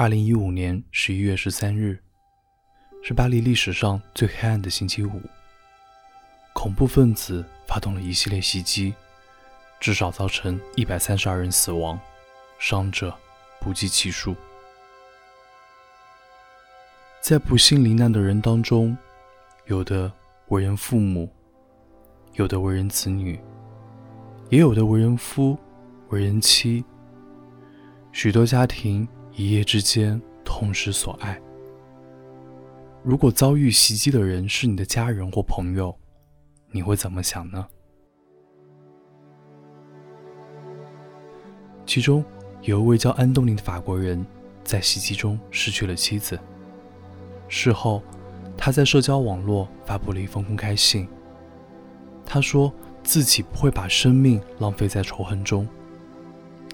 二零一五年十一月十三日，是巴黎历史上最黑暗的星期五。恐怖分子发动了一系列袭击，至少造成一百三十二人死亡，伤者不计其数。在不幸罹难的人当中，有的为人父母，有的为人子女，也有的为人夫、为人妻。许多家庭。一夜之间痛失所爱。如果遭遇袭击的人是你的家人或朋友，你会怎么想呢？其中有一位叫安东尼的法国人，在袭击中失去了妻子。事后，他在社交网络发布了一封公开信。他说自己不会把生命浪费在仇恨中，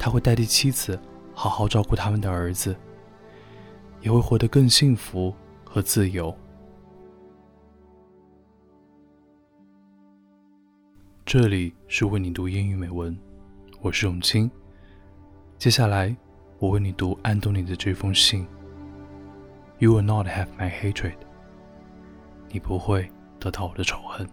他会代替妻子。好好照顾他们的儿子，也会活得更幸福和自由。这里是为你读英语美文，我是永清。接下来我为你读安东尼的这封信。You will not have my hatred。你不会得到我的仇恨。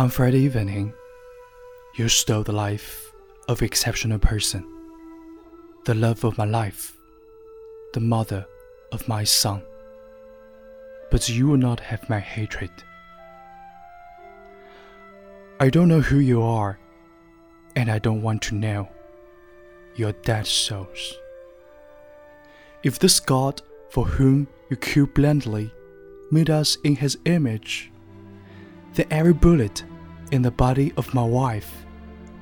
On Friday evening, you stole the life of exceptional person, the love of my life, the mother of my son. But you will not have my hatred. I don't know who you are, and I don't want to know. Your dead souls. If this God for whom you kill blindly made us in his image, then every bullet in the body of my wife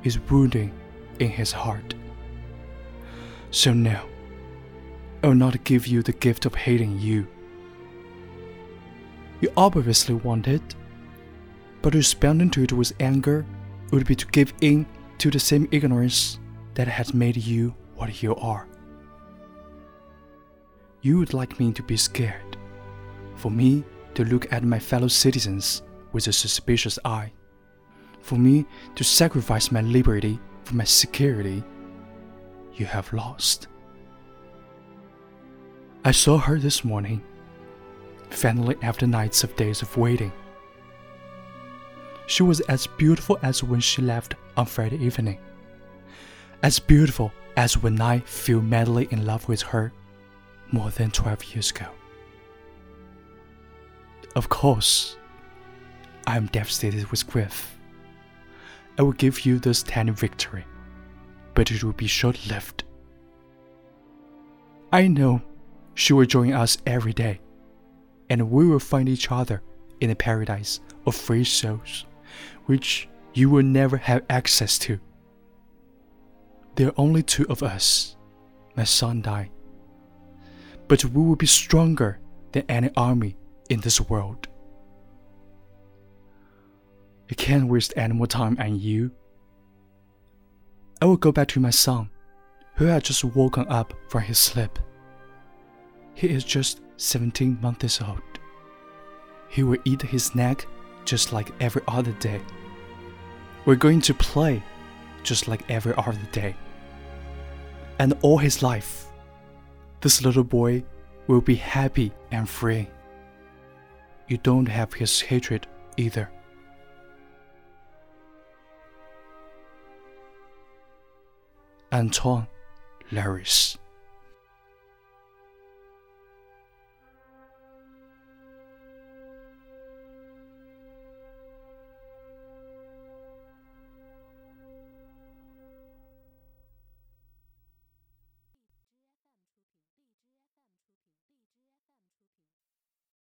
is wounding in his heart. So no, I will not give you the gift of hating you. You obviously want it, but to responding to it with anger would be to give in to the same ignorance that has made you what you are. You would like me to be scared, for me to look at my fellow citizens with a suspicious eye for me to sacrifice my liberty for my security, you have lost. I saw her this morning, finally after nights of days of waiting. She was as beautiful as when she left on Friday evening, as beautiful as when I fell madly in love with her more than 12 years ago. Of course, I am devastated with grief. I will give you this tiny victory, but it will be short lived. I know she will join us every day, and we will find each other in a paradise of free souls, which you will never have access to. There are only two of us, my son died, but we will be stronger than any army in this world. I can't waste any more time on you. I will go back to my son, who had just woken up from his sleep. He is just 17 months old. He will eat his snack just like every other day. We're going to play just like every other day. And all his life, this little boy will be happy and free. You don't have his hatred either. Antoine Leiris.